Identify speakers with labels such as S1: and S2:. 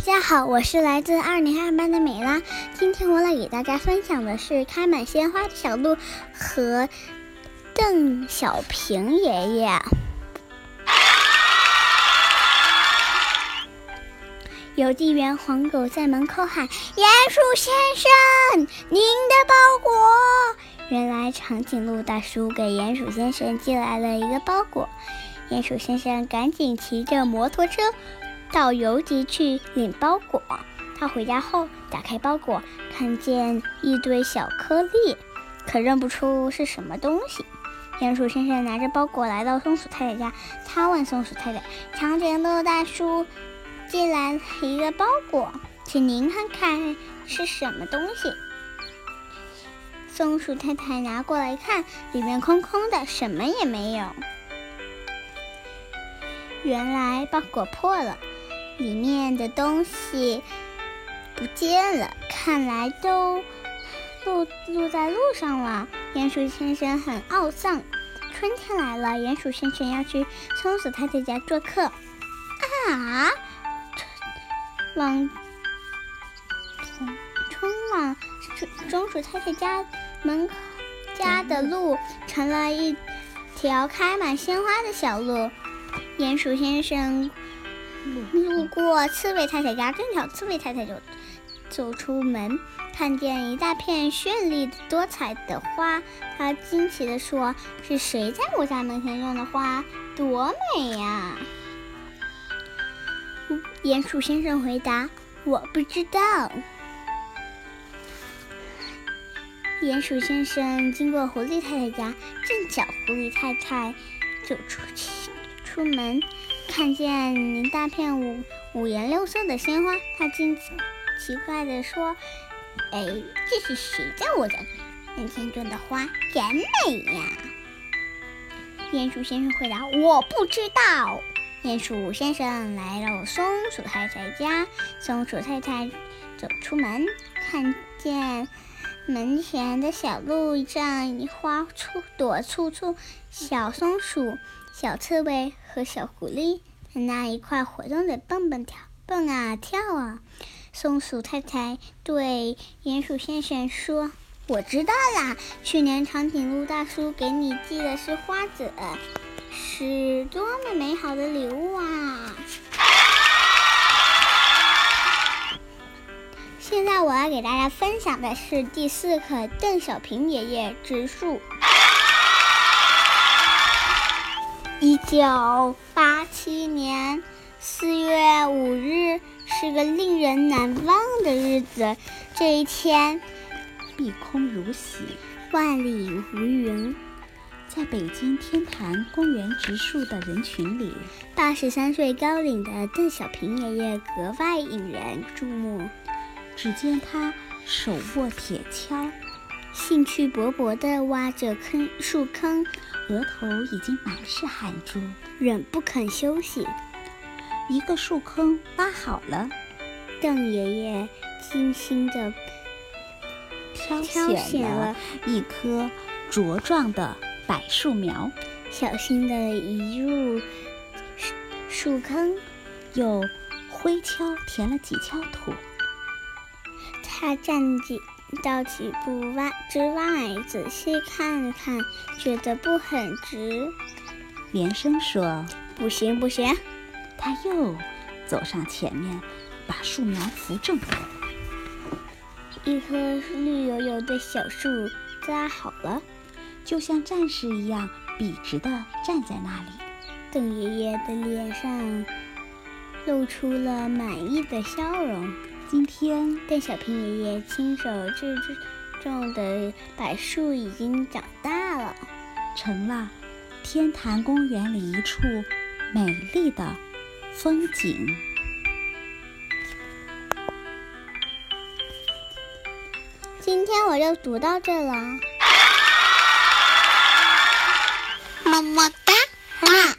S1: 大家好，我是来自二零二班的美拉。今天我来给大家分享的是开满鲜花的小路和邓小平爷爷。邮递员黄狗在门口喊：“鼹鼠先生，您的包裹。”原来长颈鹿大叔给鼹鼠先生寄来了一个包裹。鼹鼠先生赶紧骑着摩托车到邮局去领包裹。他回家后打开包裹，看见一堆小颗粒，可认不出是什么东西。鼹鼠先生拿着包裹来到松鼠太太家，他问松鼠太太：“长颈鹿大叔寄来一个包裹，请您看看是什么东西。”松鼠太太拿过来一看，里面空空的，什么也没有。原来包裹破了，里面的东西不见了，看来都落落在路上了。鼹鼠先生很懊丧。春天来了，鼹鼠先生要去松鼠太太家做客。啊，往春往松鼠太太家门家的路成了一条开满鲜花的小路。鼹鼠先生路过刺猬太太家，正巧刺猬太太就走出门，看见一大片绚丽多彩的花，她惊奇地说：“是谁在我家门前种的花？多美呀！”鼹鼠先生回答：“我不知道。”鼹鼠先生经过狐狸太太家，正巧狐狸太太走出去。出门，看见一大片五五颜六色的鲜花，他惊奇奇怪地说：“哎，这是谁在我的面前种的花？真美呀！”鼹鼠先生回答：“我不知道。”鼹鼠先生来到松鼠太太家，松鼠太太走出门，看见门前的小路上花簇朵簇簇，小松鼠。小刺猬和小狐狸在那一块活动的蹦蹦跳蹦啊跳啊。松鼠太太对鼹鼠先生说：“我知道啦，去年长颈鹿大叔给你寄的是花籽，是多么美好的礼物啊！”现在我要给大家分享的是第四课：邓小平爷爷植树。一九八七年四月五日是个令人难忘的日子。这一天，
S2: 碧空如洗，
S1: 万里无云。
S2: 在北京天坛公园植树的人群里，
S1: 八十三岁高龄的邓小平爷爷格外引人注目。
S2: 只见他手握铁锹。
S1: 兴趣勃勃地挖着坑树坑，
S2: 额头已经满是汗珠，
S1: 忍不肯休息。
S2: 一个树坑挖好了，
S1: 邓爷爷精心地
S2: 挑选了一棵茁壮的柏树苗，
S1: 小心地移入树坑，
S2: 又挥锹填了几锹土。
S1: 他站起。到几步外之外仔细看了看，觉得不很直，
S2: 连声说：“
S1: 不行，不行！”
S2: 他又走上前面，把树苗扶正，
S1: 一棵绿油油的小树扎好了，
S2: 就像战士一样笔直地站在那里。
S1: 邓爷爷的脸上露出了满意的笑容。今天，邓小平爷爷亲手制种的柏树已经长大了，
S2: 成了天坛公园里一处美丽的风景。
S1: 今天我就读到这了，
S3: 么么哒，哇！